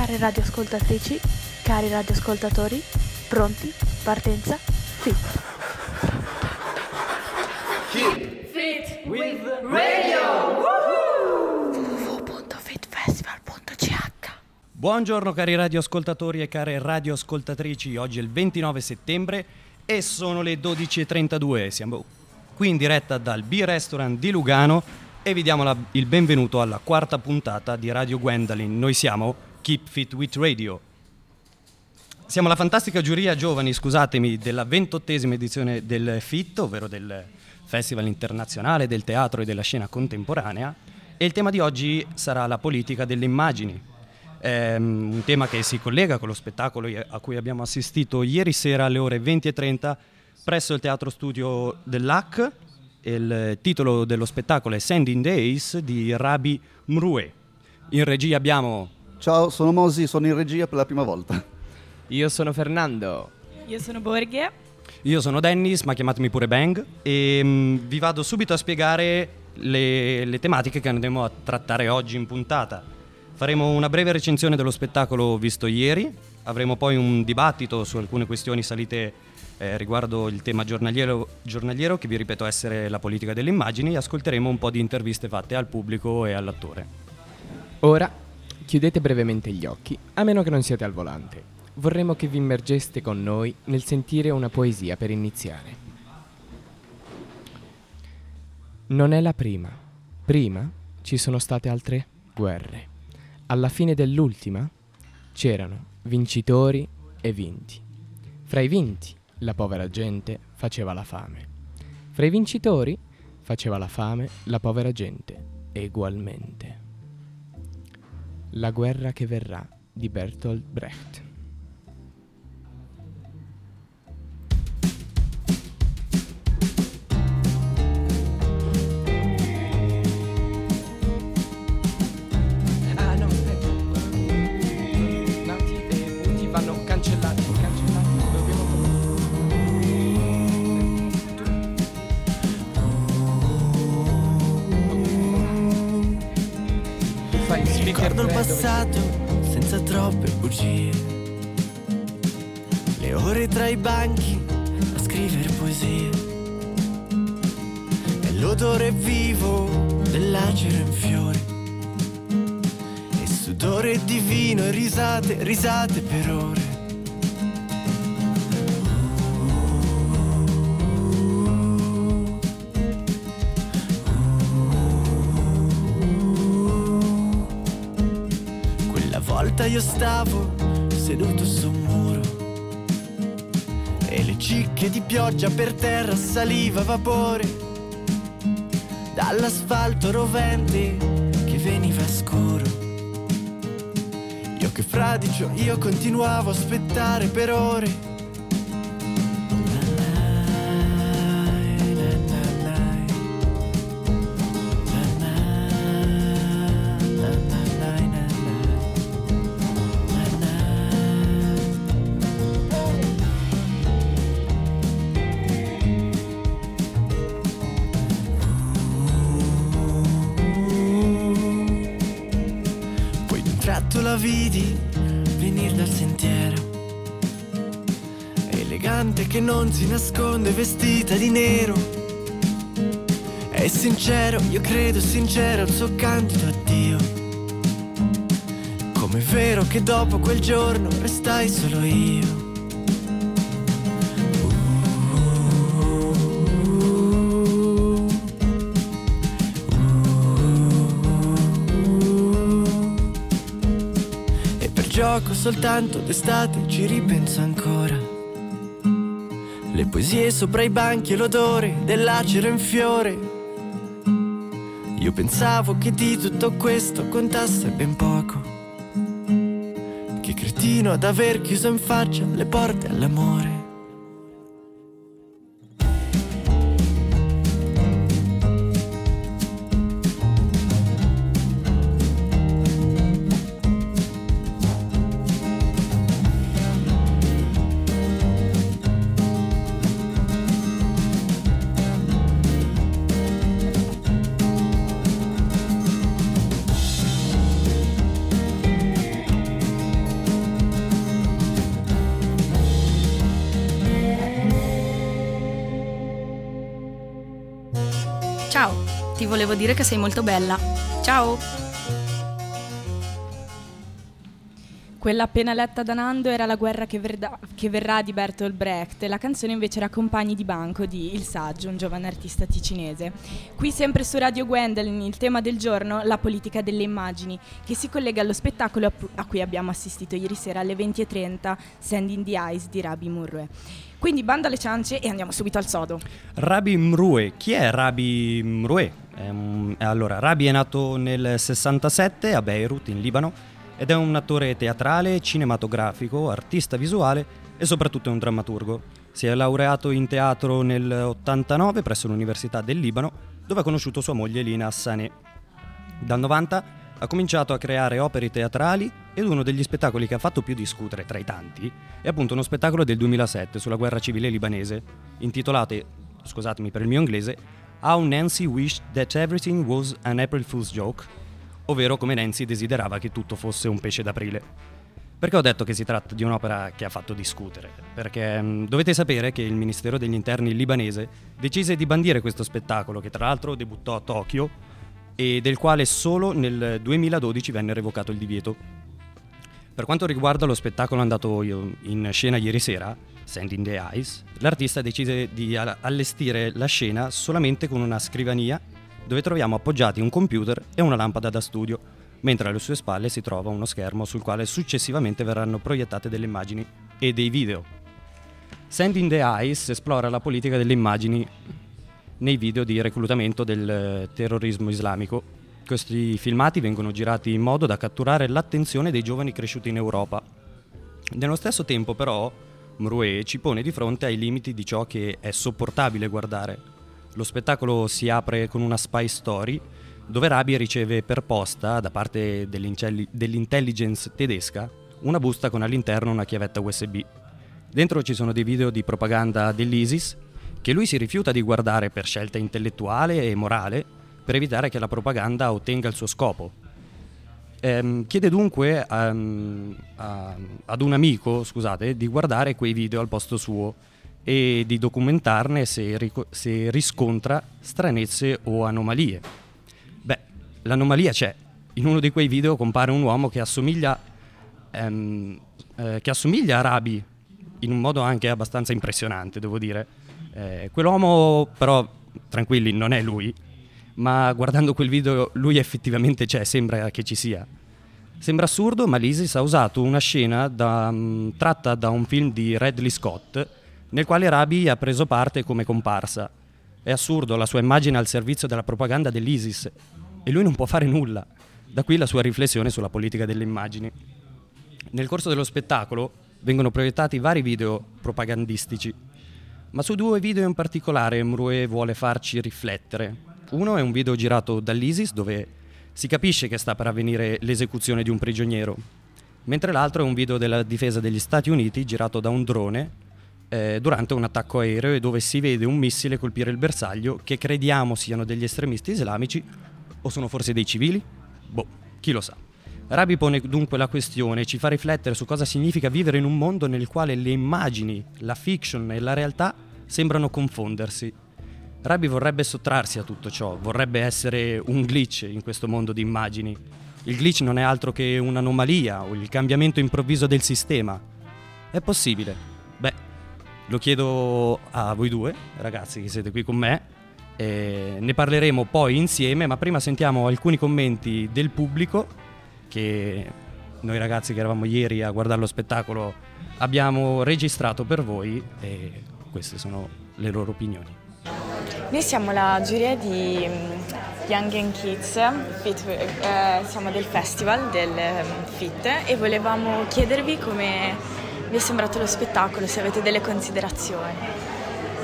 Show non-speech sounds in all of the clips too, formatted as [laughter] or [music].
Care radioascoltatrici, cari radioascoltatori, pronti? Partenza? Fit! Fit with radio. www.fitfestival.ch Buongiorno cari radioascoltatori e care radioascoltatrici, oggi è il 29 settembre e sono le 12.32, siamo qui in diretta dal B-Restaurant di Lugano e vi diamo la- il benvenuto alla quarta puntata di Radio Gwendolyn. Noi siamo Keep Fit with Radio. Siamo la fantastica giuria giovani, scusatemi, della ventottesima edizione del FIT, ovvero del Festival internazionale del teatro e della scena contemporanea, e il tema di oggi sarà la politica delle immagini. Ehm, un tema che si collega con lo spettacolo a cui abbiamo assistito ieri sera alle ore 20.30 presso il Teatro Studio dell'AC. Il titolo dello spettacolo è Sending Days di Rabi Mrue. In regia abbiamo Ciao, sono Mosi, sono in regia per la prima volta. Io sono Fernando. Io sono Borghia. Io sono Dennis, ma chiamatemi pure Bang, e mm, vi vado subito a spiegare le, le tematiche che andremo a trattare oggi in puntata. Faremo una breve recensione dello spettacolo visto ieri, avremo poi un dibattito su alcune questioni salite eh, riguardo il tema giornaliero, giornaliero, che vi ripeto essere la politica delle immagini, e ascolteremo un po' di interviste fatte al pubblico e all'attore. Ora chiudete brevemente gli occhi, a meno che non siate al volante. Vorremmo che vi immergeste con noi nel sentire una poesia per iniziare. Non è la prima. Prima ci sono state altre guerre. Alla fine dell'ultima c'erano vincitori e vinti. Fra i vinti la povera gente faceva la fame. Fra i vincitori faceva la fame la povera gente, egualmente. La guerra che verrà di Bertolt Brecht. Rovente che veniva scuro. Io che fradicio, io continuavo a aspettare per ore. Io credo sincero il suo candido addio. Com'è vero che dopo quel giorno restai solo io. Gioco soltanto d'estate ci ripenso ancora. Le poesie sopra i banchi e l'odore dell'acero in fiore. Io pensavo che di tutto questo contasse ben poco. Che cretino ad aver chiuso in faccia le porte all'amore. Dire che sei molto bella. Ciao! Quella appena letta da Nando era La guerra che, verrà, che verrà di Bertolt Brecht, la canzone invece era Compagni di banco di Il Saggio, un giovane artista ticinese. Qui sempre su Radio Gwendolyn il tema del giorno, la politica delle immagini, che si collega allo spettacolo a cui abbiamo assistito ieri sera alle 20.30, Sand in the Eyes di Rabi Murrue. Quindi banda alle ciance e andiamo subito al sodo. Rabi Mrue, chi è Rabi Mrue? Um, allora, Rabi è nato nel 67 a Beirut, in Libano, ed è un attore teatrale, cinematografico, artista visuale e soprattutto un drammaturgo. Si è laureato in teatro nel 89 presso l'Università del Libano, dove ha conosciuto sua moglie Lina Hassaneh. Dal 90 ha cominciato a creare opere teatrali ed uno degli spettacoli che ha fatto più discutere tra i tanti è appunto uno spettacolo del 2007 sulla guerra civile libanese, intitolato, scusatemi per il mio inglese, How Nancy Wished That Everything Was an April Fool's Joke, ovvero come Nancy desiderava che tutto fosse un pesce d'aprile. Perché ho detto che si tratta di un'opera che ha fatto discutere? Perché mh, mm, dovete sapere che il Ministero degli Interni libanese decise di bandire questo spettacolo, che tra l'altro debuttò a Tokyo e del quale solo nel 2012 venne revocato il divieto. Per quanto riguarda lo spettacolo andato in scena ieri sera, Sand in the Eyes, l'artista decise di allestire la scena solamente con una scrivania dove troviamo appoggiati un computer e una lampada da studio, mentre alle sue spalle si trova uno schermo sul quale successivamente verranno proiettate delle immagini e dei video. Sand in the Eyes esplora la politica delle immagini nei video di reclutamento del terrorismo islamico. Questi filmati vengono girati in modo da catturare l'attenzione dei giovani cresciuti in Europa. Nello stesso tempo però Mrue ci pone di fronte ai limiti di ciò che è sopportabile guardare lo spettacolo si apre con una spy story dove Rabi riceve per posta da parte dell'intelligence tedesca una busta con all'interno una chiavetta USB. Dentro ci sono dei video di propaganda dell'ISIS che lui si rifiuta di guardare per scelta intellettuale e morale per evitare che la propaganda ottenga il suo scopo. Ehm, chiede dunque um, a, ad un amico scusate, di guardare quei video al posto suo e di documentarne se, ric- se riscontra stranezze o anomalie. Beh, l'anomalia c'è. In uno di quei video compare un uomo che assomiglia, ehm, eh, che assomiglia a Rabi in un modo anche abbastanza impressionante, devo dire. Eh, quell'uomo però, tranquilli, non è lui, ma guardando quel video lui effettivamente c'è, sembra che ci sia. Sembra assurdo, ma l'ISIS ha usato una scena da, mh, tratta da un film di Ridley Scott nel quale Rabi ha preso parte come comparsa. È assurdo, la sua immagine al servizio della propaganda dell'ISIS e lui non può fare nulla. Da qui la sua riflessione sulla politica delle immagini. Nel corso dello spettacolo vengono proiettati vari video propagandistici, ma su due video in particolare Mrue vuole farci riflettere. Uno è un video girato dall'ISIS dove si capisce che sta per avvenire l'esecuzione di un prigioniero, mentre l'altro è un video della difesa degli Stati Uniti girato da un drone eh, durante un attacco aereo e dove si vede un missile colpire il bersaglio che crediamo siano degli estremisti islamici o sono forse dei civili? Boh, chi lo sa. Rabi pone dunque la questione e ci fa riflettere su cosa significa vivere in un mondo nel quale le immagini, la fiction e la realtà sembrano confondersi. Rabi vorrebbe sottrarsi a tutto ciò, vorrebbe essere un glitch in questo mondo di immagini. Il glitch non è altro che un'anomalia o il cambiamento improvviso del sistema. È possibile? Beh, lo chiedo a voi due, ragazzi che siete qui con me, e ne parleremo poi insieme, ma prima sentiamo alcuni commenti del pubblico che noi ragazzi che eravamo ieri a guardare lo spettacolo abbiamo registrato per voi e queste sono le loro opinioni. Noi siamo la giuria di mm, Young and Kids, Fit, eh, siamo del festival del mm, FIT e volevamo chiedervi come vi è sembrato lo spettacolo, se avete delle considerazioni.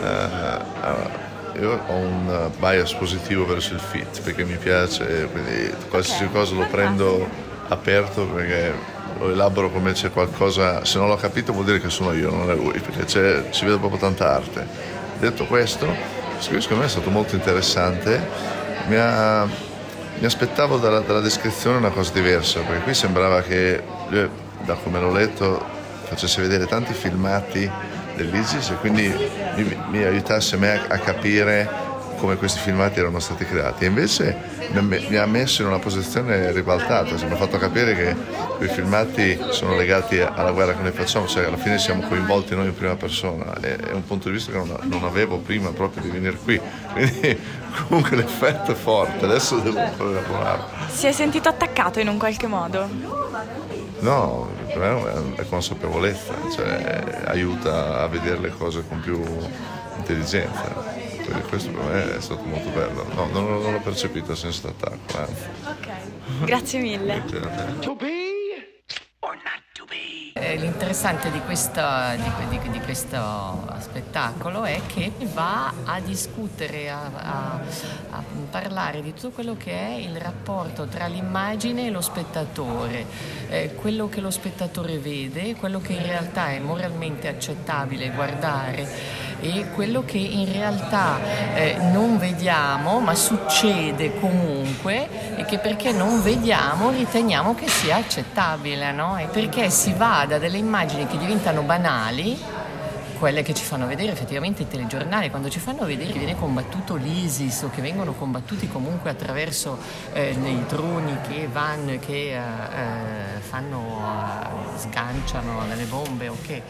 Uh, io ho un bias positivo verso il fit perché mi piace, quindi qualsiasi okay. cosa lo prendo aperto perché lo elaboro come c'è qualcosa, se non l'ho capito vuol dire che sono io, non è lui, perché ci vedo proprio tanta arte. Detto questo, secondo me è stato molto interessante, mi, ha, mi aspettavo dalla, dalla, descrizione una cosa diversa, perché qui sembrava che, da come l'ho letto, facesse vedere tanti filmati dell'ISIS e quindi mi, mi aiutasse me a, a capire come questi filmati erano stati creati. E invece mi ha messo in una posizione ribaltata, cioè, mi ha fatto capire che quei filmati sono legati alla guerra che noi facciamo, cioè alla fine siamo coinvolti noi in prima persona. È, un punto di vista che non, non avevo prima proprio di venire qui. [laughs] Quindi comunque l'effetto è forte, adesso devo ancora lavorare. Si è sentito attaccato in un qualche modo? No, per me è consapevolezza, cioè aiuta a vedere le cose con più intelligenza. Quindi questo per me è stato molto bello. No, non, non l'ho percepito senza attacco, anzi. Ok, grazie mille. Eh, l'interessante di questo, di, di, di questo, spettacolo è che va a discutere, a, a, a, parlare di tutto quello che è il rapporto tra l'immagine e lo spettatore, eh, quello che lo spettatore vede, quello che in realtà è moralmente accettabile guardare e quello che in realtà eh, non vediamo ma succede comunque e che perché non vediamo riteniamo che sia accettabile no? e perché si va da delle immagini che diventano banali quelle che ci fanno vedere effettivamente i telegiornali, quando ci fanno vedere che viene combattuto l'ISIS o che vengono combattuti comunque attraverso eh, nei droni che vanno, che eh, eh, fanno, eh, sganciano delle bombe o che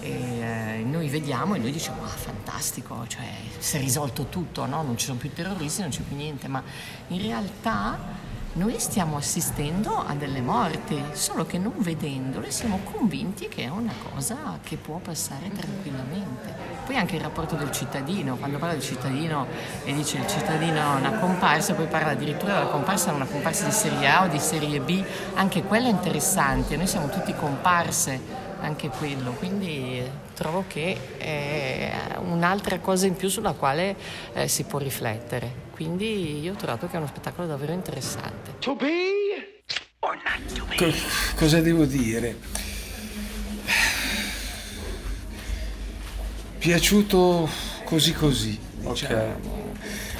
e eh, noi vediamo e noi diciamo ah fantastico, cioè si è risolto tutto, no? non ci sono più terroristi, non c'è più niente, ma in realtà noi stiamo assistendo a delle morti, solo che non vedendole siamo convinti che è una cosa che può passare tranquillamente. Poi anche il rapporto del cittadino, quando parla del cittadino e dice il cittadino è una comparsa, poi parla addirittura della comparsa, una comparsa di serie A o di serie B, anche quello è interessante, noi siamo tutti comparse anche quello, quindi trovo che è un'altra cosa in più sulla quale eh, si può riflettere. Quindi io ho trovato che è uno spettacolo davvero interessante. To be or not to be? Co- cosa devo dire? Piaciuto così così, diciamo. Okay.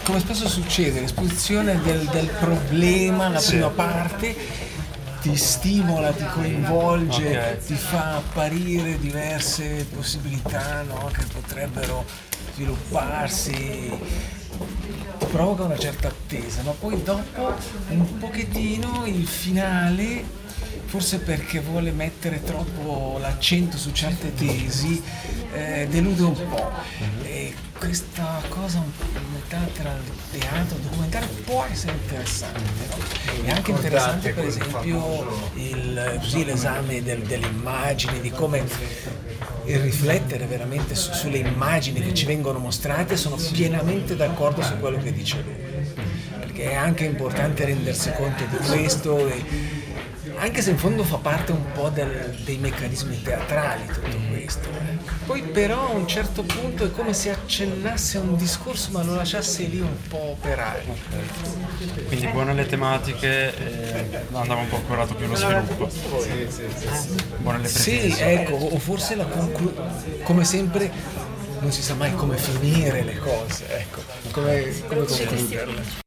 Come spesso succede, l'esposizione del, del problema, la sì. prima parte ti stimola, ti coinvolge, okay. ti fa apparire diverse possibilità no? che potrebbero svilupparsi, ti provoca una certa attesa, ma poi dopo un pochettino il finale, forse perché vuole mettere troppo l'accento su certe tesi, eh, delude un po'. E questa cosa metà tra il teatro e il documentario può essere interessante. No? È anche interessante per esempio il, così, l'esame del, delle immagini, di come il riflettere veramente su, sulle immagini che ci vengono mostrate, sono pienamente d'accordo su quello che dice lui. Perché è anche importante rendersi conto di questo. E, anche se in fondo fa parte un po' del, dei meccanismi teatrali tutto questo. Eh. Poi però a un certo punto è come se accennasse a un discorso ma lo lasciasse lì un po' operare. Quindi buone le tematiche, eh, andava un po' curato più lo sviluppo. Sì, sì, sì. Buone le Sì, ecco, o forse la conclusione, come sempre non si sa mai come finire le cose, ecco, come, come concluderle.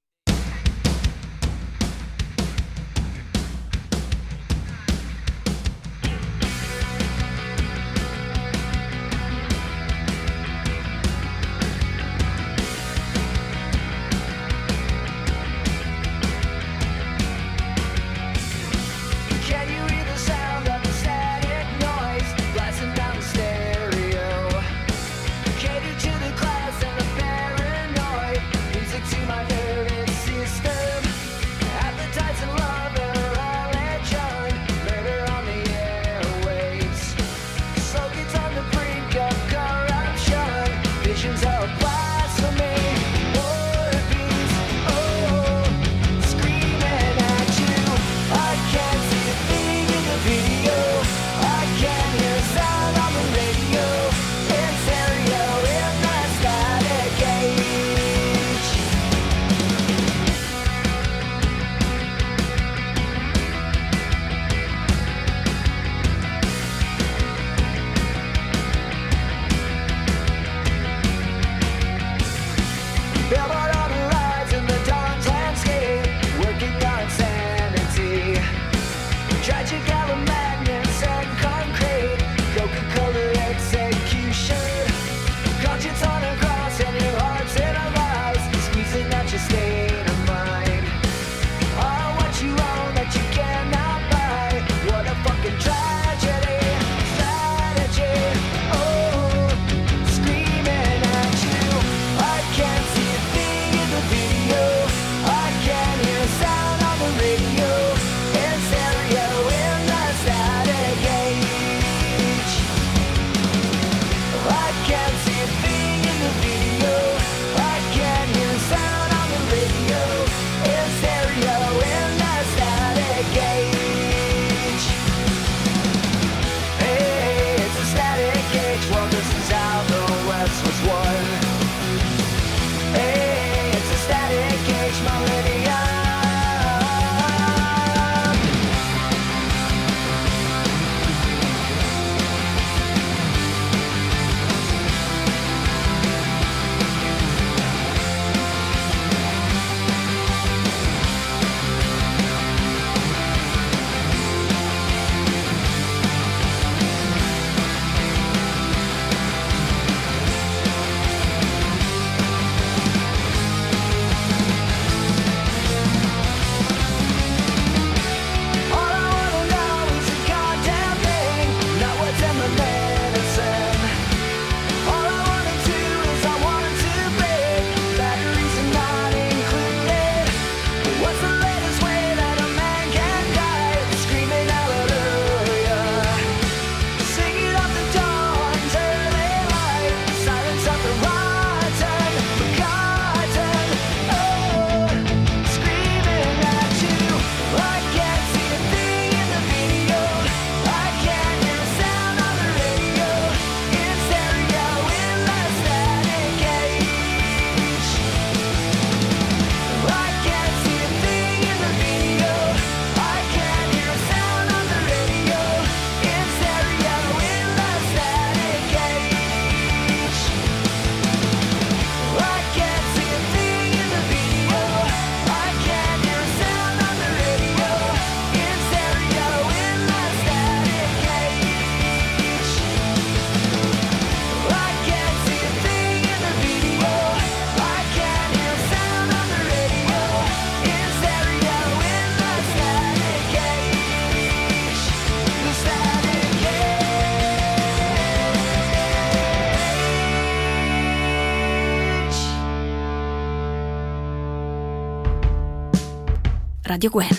Radio Gwen.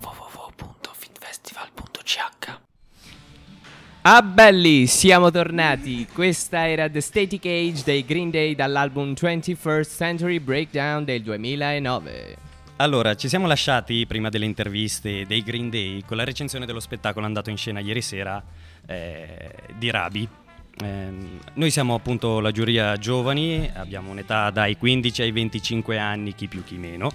www.fitfestival.ch Ah belli, siamo tornati. Questa era The Static Age dei Green Day dall'album 21st Century Breakdown del 2009. Allora, ci siamo lasciati prima delle interviste dei Green Day con la recensione dello spettacolo andato in scena ieri sera eh, di Rabi. Eh, noi siamo appunto la giuria giovani, abbiamo un'età dai 15 ai 25 anni, chi più chi meno,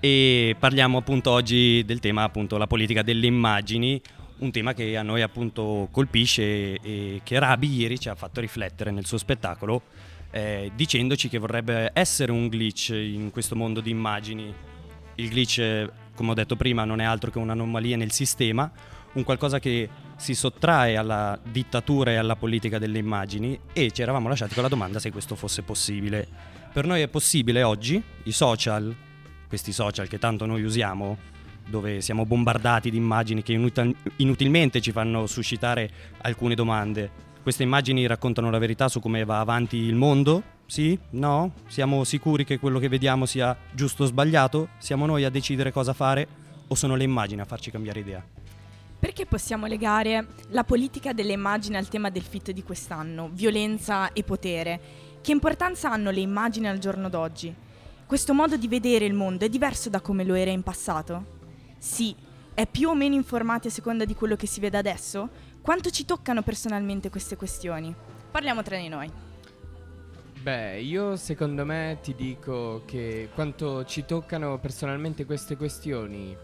e parliamo appunto oggi del tema appunto la politica delle immagini, un tema che a noi appunto colpisce e che Rabi ieri ci ha fatto riflettere nel suo spettacolo eh, dicendoci che vorrebbe essere un glitch in questo mondo di immagini. Il glitch, come ho detto prima, non è altro che un'anomalia nel sistema, un qualcosa che si sottrae alla dittatura e alla politica delle immagini e ci eravamo lasciati con la domanda se questo fosse possibile. Per noi è possibile oggi, i social, questi social che tanto noi usiamo, dove siamo bombardati di immagini che inutil- inutilmente ci fanno suscitare alcune domande. Queste immagini raccontano la verità su come va avanti il mondo? Sì? No? Siamo sicuri che quello che vediamo sia giusto o sbagliato? Siamo noi a decidere cosa fare o sono le immagini a farci cambiare idea? Perché possiamo legare la politica delle immagini al tema del fit di quest'anno, violenza e potere? Che importanza hanno le immagini al giorno d'oggi? Questo modo di vedere il mondo è diverso da come lo era in passato? Sì, è più o meno informati a seconda di quello che si vede adesso? Quanto ci toccano personalmente queste questioni? Parliamo tra di noi. Beh, io secondo me ti dico che quanto ci toccano personalmente queste questioni,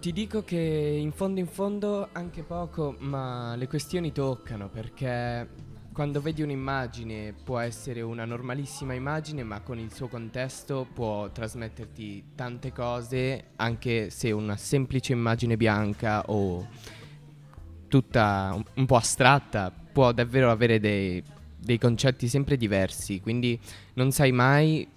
ti dico che in fondo in fondo anche poco, ma le questioni toccano perché quando vedi un'immagine può essere una normalissima immagine, ma con il suo contesto può trasmetterti tante cose, anche se una semplice immagine bianca o tutta un, po' astratta può davvero avere dei, dei concetti sempre diversi, quindi non sai mai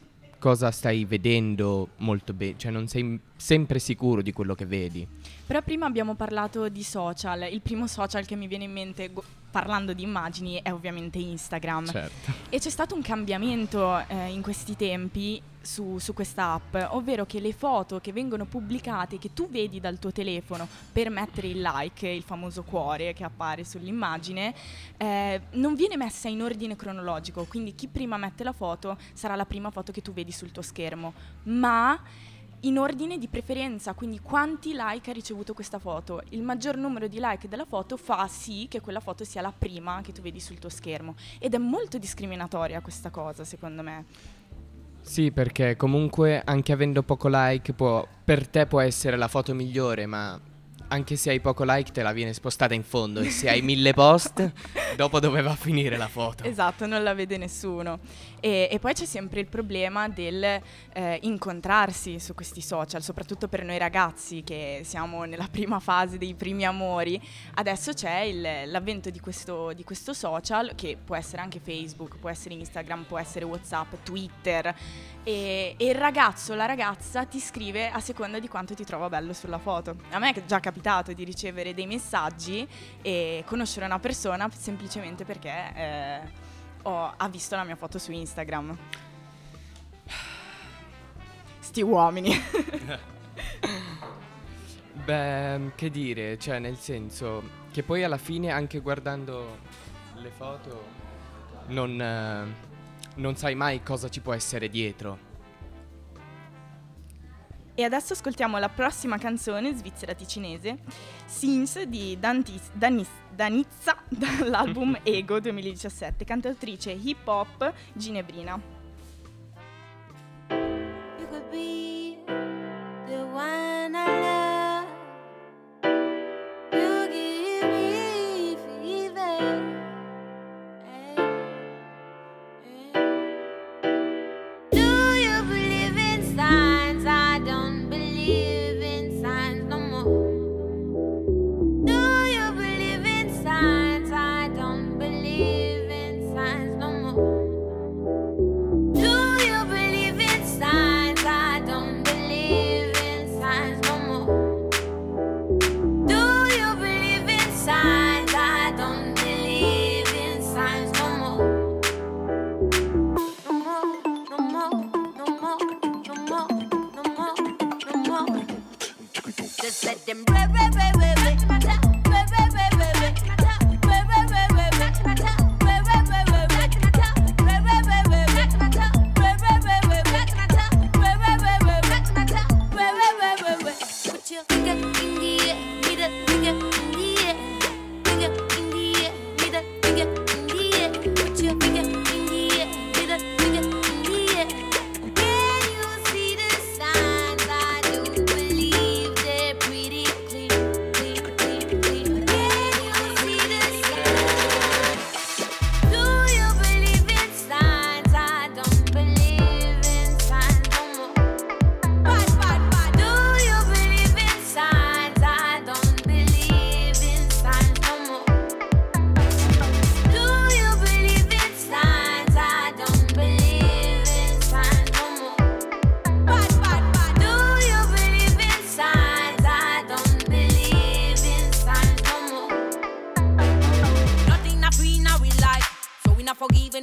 cosa stai vedendo molto bene, cioè non sei sempre sicuro di quello che vedi. Però prima abbiamo parlato di social, il primo social che mi viene in mente go- parlando di immagini è ovviamente Instagram. Certo. E c'è stato un cambiamento eh, in questi tempi su, su questa app, ovvero che le foto che vengono pubblicate, che tu vedi dal tuo telefono per mettere il like, il famoso cuore che appare sull'immagine, eh, non viene messa in ordine cronologico, quindi chi prima mette la foto sarà la prima foto che tu vedi sul tuo schermo, ma in ordine di preferenza, quindi quanti like ha ricevuto questa foto. Il maggior numero di like della foto fa sì che quella foto sia la prima che tu vedi sul tuo schermo ed è molto discriminatoria questa cosa, secondo me. Sì, perché comunque anche avendo poco like può, per te può essere la foto migliore, ma anche se hai poco like te la viene spostata in fondo e se hai mille post [laughs] dopo dove va a finire la foto. Esatto, non la vede nessuno. E, e poi c'è sempre il problema del eh, incontrarsi su questi social, soprattutto per noi ragazzi che siamo nella prima fase dei primi amori. Adesso c'è il, l'avvento di questo, di questo social che può essere anche Facebook, può essere Instagram, può essere Whatsapp, Twitter. E, e il ragazzo, la ragazza ti scrive a seconda di quanto ti trova bello sulla foto. A me è già capitato di ricevere dei messaggi e conoscere una persona semplicemente perché eh, ho, ha visto la mia foto su Instagram. Sti uomini. [laughs] Beh, che dire, cioè nel senso che poi alla fine anche guardando le foto non, eh, non sai mai cosa ci può essere dietro. E adesso ascoltiamo la prossima canzone svizzera ticinese, Sins di Dantis, Danis, Danizza [laughs] dall'album [laughs] Ego 2017, cantautrice hip hop ginebrina.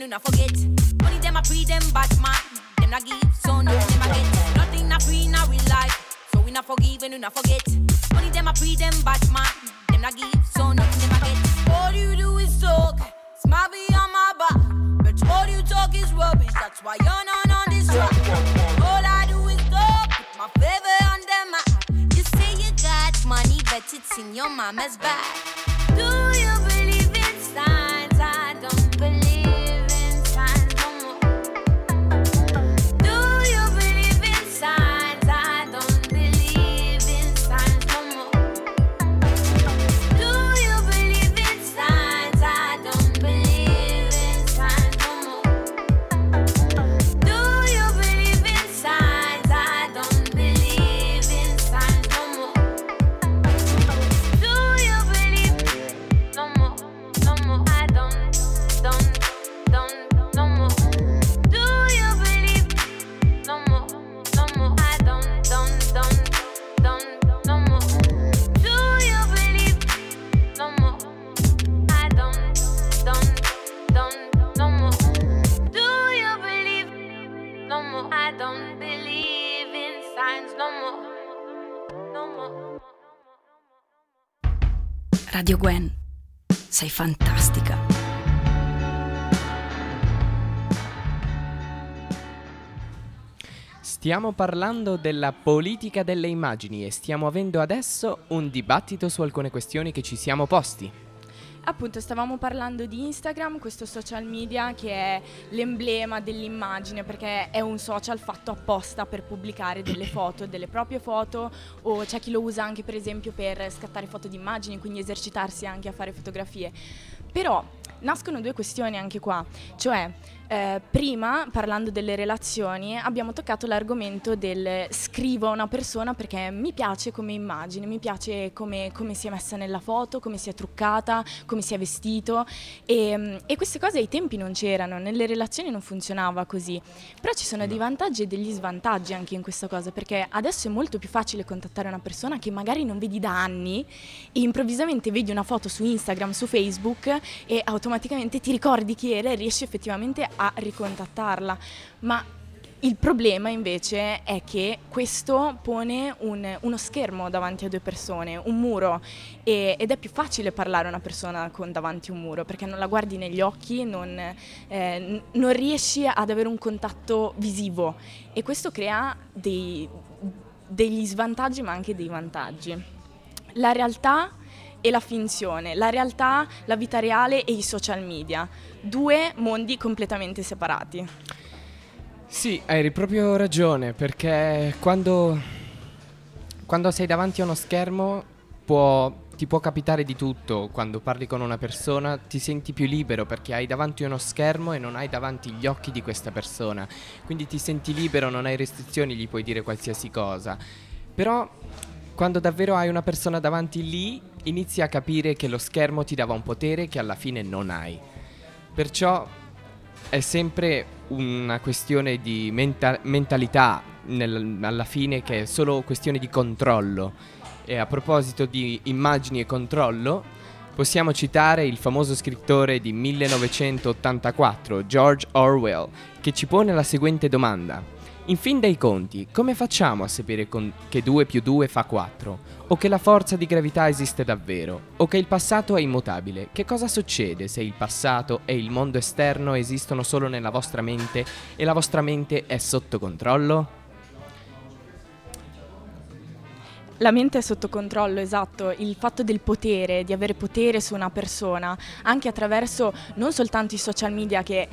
We not forget. Only them a free them bad man. Them not give, so no them a get. Nothing not free now we like. So we not forgive and we not forget. Only them a free them bad man. Them not give, so no them a get. All you do is talk. Smile behind my back. But all you talk is rubbish. That's why you're not on this track. All I do is talk. Put my favor on them. You say you got money, but it's in your mama's bag. Do you Stiamo parlando della politica delle immagini e stiamo avendo adesso un dibattito su alcune questioni che ci siamo posti. Appunto, stavamo parlando di Instagram, questo social media che è l'emblema dell'immagine, perché è un social fatto apposta per pubblicare delle [coughs] foto, delle proprie foto, o c'è chi lo usa anche per esempio per scattare foto di immagini, quindi esercitarsi anche a fare fotografie. Però nascono due questioni anche qua, cioè eh, prima parlando delle relazioni abbiamo toccato l'argomento del scrivo a una persona perché mi piace come immagine, mi piace come, come si è messa nella foto, come si è truccata, come si è vestito. E, e queste cose ai tempi non c'erano, nelle relazioni non funzionava così, però ci sono dei vantaggi e degli svantaggi anche in questa cosa perché adesso è molto più facile contattare una persona che magari non vedi da anni e improvvisamente vedi una foto su Instagram, su Facebook e automaticamente ti ricordi chi era e riesci effettivamente a ricontattarla. Ma il problema invece è che questo pone un- uno schermo davanti a due persone, un muro, e- ed è più facile parlare a una persona con davanti un muro perché non la guardi negli occhi, non, eh, non riesci ad avere un contatto visivo e questo crea dei- degli svantaggi ma anche dei vantaggi. La realtà e la finzione, la realtà, la vita reale e i social media, due mondi completamente separati. Sì, hai proprio ragione, perché quando, quando sei davanti a uno schermo può- ti può capitare di tutto. Quando parli con una persona ti senti più libero perché hai davanti uno schermo e non hai davanti gli occhi di questa persona. Quindi ti senti libero, non hai restrizioni, gli puoi dire qualsiasi cosa. Però quando davvero hai una persona davanti lì, inizi a capire che lo schermo ti dava un potere che alla fine non hai. Perciò è sempre una questione di menta- mentalità nel- alla fine che è solo questione di controllo. E a proposito di immagini e controllo, possiamo citare il famoso scrittore di 1984, George Orwell, che ci pone la seguente domanda. In fin dei conti, come facciamo a sapere con- che 2 più 2 fa 4? O che la forza di gravità esiste davvero? O che il passato è immutabile? Che cosa succede se il passato e il mondo esterno esistono solo nella vostra mente e la vostra mente è sotto controllo? La mente è sotto controllo, esatto, il fatto del potere, di avere potere su una persona, anche attraverso non soltanto i social media che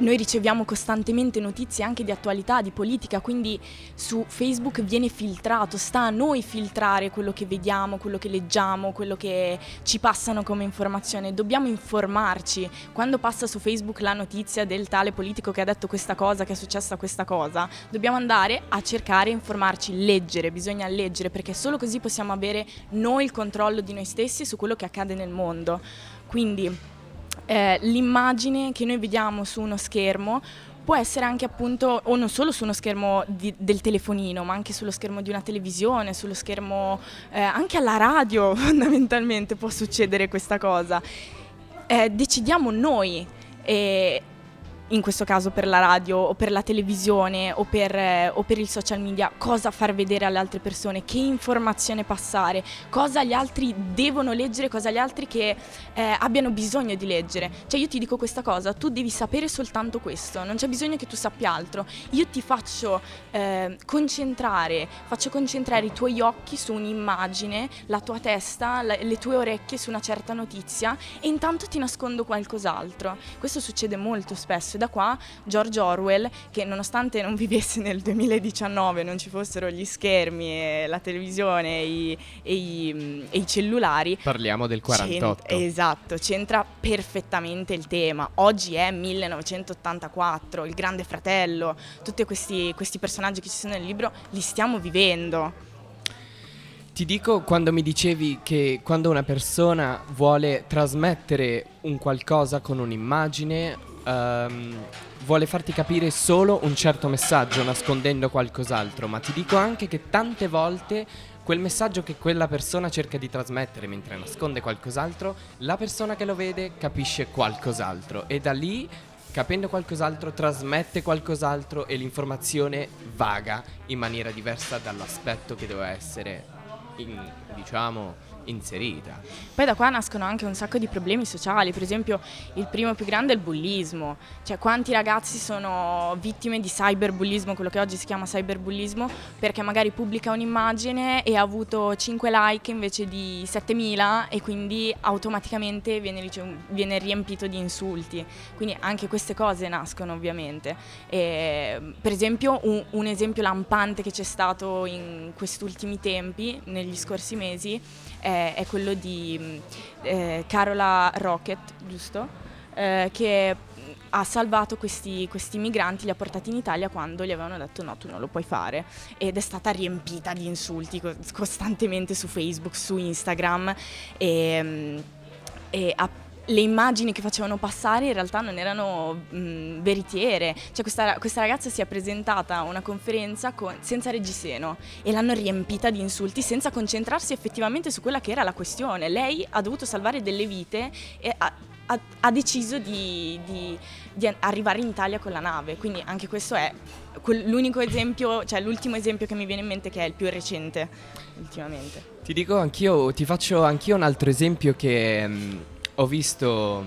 noi riceviamo costantemente notizie anche di attualità, di politica, quindi su Facebook viene filtrato, sta a noi filtrare quello che vediamo, quello che leggiamo, quello che ci passano come informazione. Dobbiamo informarci. Quando passa su Facebook la notizia del tale politico che ha detto questa cosa, che è successa questa cosa, dobbiamo andare a cercare, informarci, leggere, bisogna leggere perché solo così possiamo avere noi il controllo di noi stessi su quello che accade nel mondo. Quindi eh, l'immagine che noi vediamo su uno schermo può essere anche appunto, o non solo su uno schermo di- del telefonino, ma anche sullo schermo di una televisione, sullo schermo eh, anche alla radio [laughs] fondamentalmente può succedere questa cosa. Eh, decidiamo noi, eh, in questo caso per la radio o per la televisione o per, eh, o per il social media, cosa far vedere alle altre persone, che informazione passare, cosa gli altri devono leggere, cosa gli altri che eh, abbiano bisogno di leggere. Cioè io ti dico questa cosa, tu devi sapere soltanto questo, non c'è bisogno che tu sappia altro. Io ti faccio eh, concentrare, faccio concentrare i tuoi occhi su un'immagine, la tua testa, la- le tue orecchie su una certa notizia e intanto ti nascondo qualcos'altro. Questo succede molto spesso da qua George Orwell, che nonostante non vivesse nel 2019, non ci fossero gli schermi e la televisione e i, e i, mm, e i cellulari, Parliamo del 48. C'ent- esatto, c'entra perfettamente il tema. Oggi è 1984, il Grande Fratello, tutti questi, questi personaggi che ci sono nel libro li stiamo vivendo. Ti dico quando mi dicevi che quando una persona vuole trasmettere un qualcosa con un'immagine, ehm, vuole farti capire solo un certo messaggio nascondendo qualcos'altro, ma ti dico anche che tante volte quel messaggio che quella persona cerca di trasmettere mentre nasconde qualcos'altro, la persona che lo vede capisce qualcos'altro e da lì capendo qualcos'altro trasmette qualcos'altro e l'informazione vaga in maniera diversa dall'aspetto che doveva essere in- diciamo inserita. Poi da qua nascono anche un sacco di problemi sociali, per esempio il primo più grande è il bullismo, cioè quanti ragazzi sono vittime di cyberbullismo, quello che oggi si chiama cyberbullismo, perché magari pubblica un'immagine e ha avuto 5 like invece di 7000 e quindi automaticamente viene, viene riempito di insulti, quindi anche queste cose nascono ovviamente. E, per esempio un, un esempio lampante che c'è stato in questi ultimi tempi, negli scorsi mesi, è, è quello di mh, eh, Carola Rocket, giusto? Eh, che mh, ha salvato questi, questi migranti, li ha portati in Italia quando gli avevano detto no, tu non lo puoi fare. Ed è stata riempita di insulti co- costantemente su Facebook, su Instagram e, mh, e ha le immagini che facevano passare in realtà non erano mh, veritiere. Cioè questa, questa ragazza si è presentata a una conferenza con- senza reggiseno e l'hanno riempita di insulti senza concentrarsi effettivamente su quella che era la questione. Lei ha dovuto salvare delle vite e ha, ha- ha deciso di, di- di arrivare in Italia con la nave. Quindi anche questo è l'unico esempio, cioè l'ultimo esempio che mi viene in mente che è il più recente ultimamente. Ti dico anch'io, ti faccio anch'io un altro esempio che mm, ho visto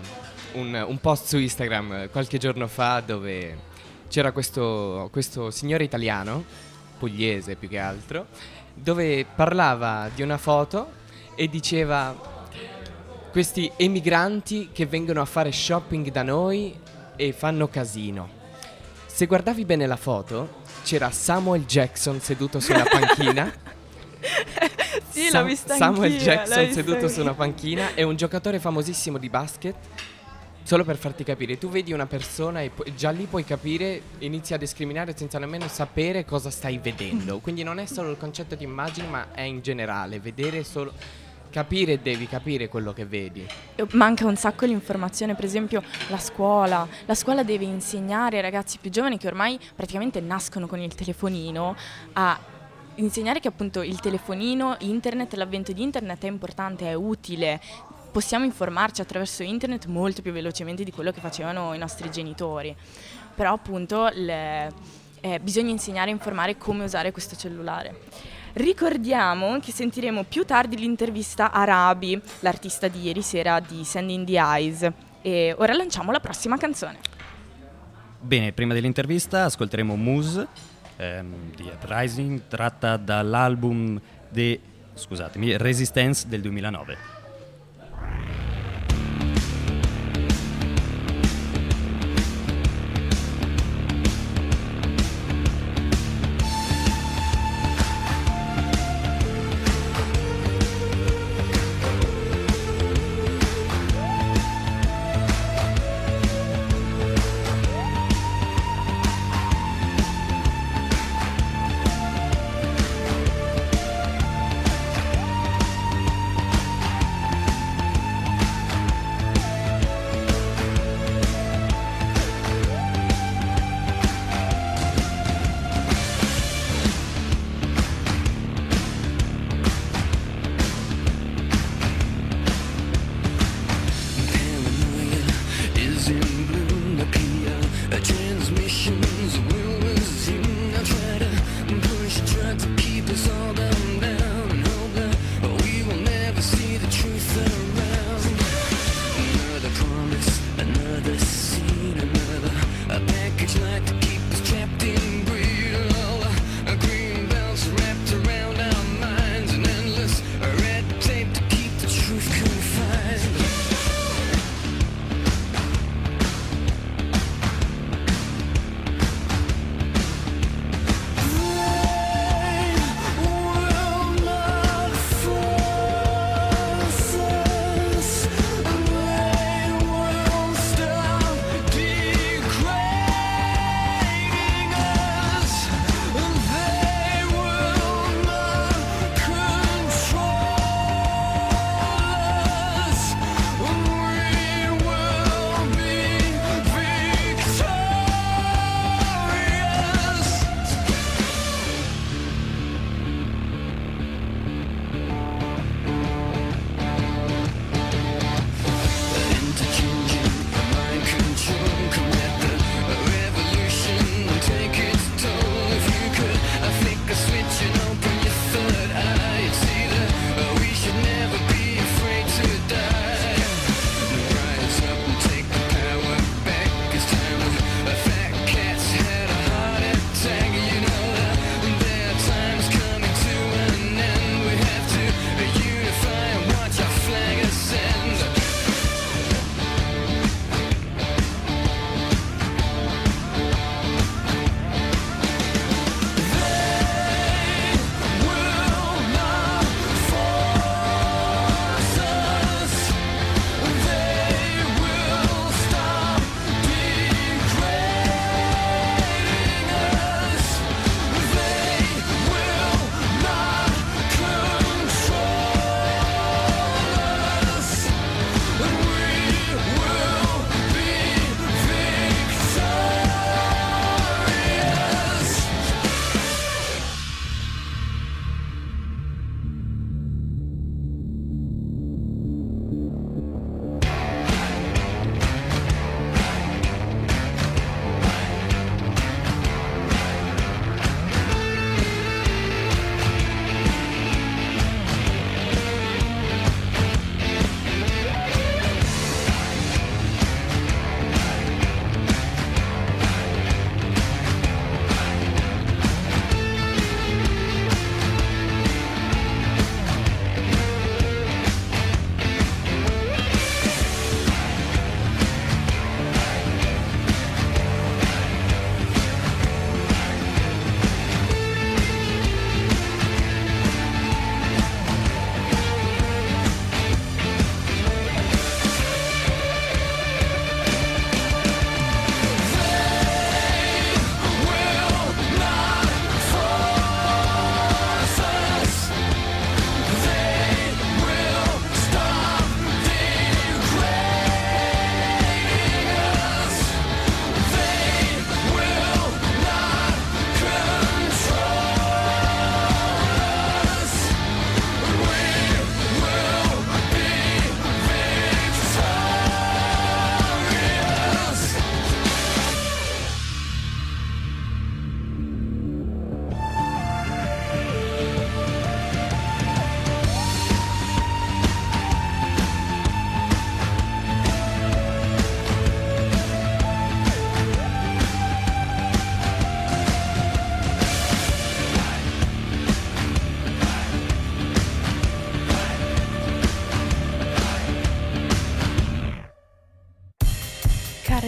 un, un post su Instagram qualche giorno fa dove c'era questo, questo signore italiano, pugliese più che altro, dove parlava di una foto e diceva questi emigranti che vengono a fare shopping da noi e fanno casino. Se guardavi bene la foto, c'era Samuel Jackson seduto su una panchina. [laughs] Sì, l'ho vista Samuel Jackson seduto su una panchina e un giocatore famosissimo di basket. Solo per farti capire, tu vedi una persona e pu- già lì puoi capire, inizi a discriminare senza nemmeno sapere cosa stai vedendo. Quindi non è solo il concetto di immagine, ma è in generale, vedere solo capire devi capire quello che vedi. Manca un sacco l'informazione, per esempio la scuola. La scuola deve insegnare ai ragazzi più giovani che ormai praticamente nascono con il telefonino a insegnare che appunto il telefonino, internet, l'avvento di internet è importante, è utile. Possiamo informarci attraverso internet molto più velocemente di quello che facevano i nostri genitori. Però appunto le- eh, bisogna insegnare e informare come usare questo cellulare. Ricordiamo che sentiremo più tardi l'intervista a Rabi, l'artista di ieri sera di Sand in the Eyes. E ora lanciamo la prossima canzone. Bene, prima dell'intervista ascolteremo Moose ehm, di Uprising, tratta dall'album The, scusatemi, Resistance del 2009. in bloom appear, a transmission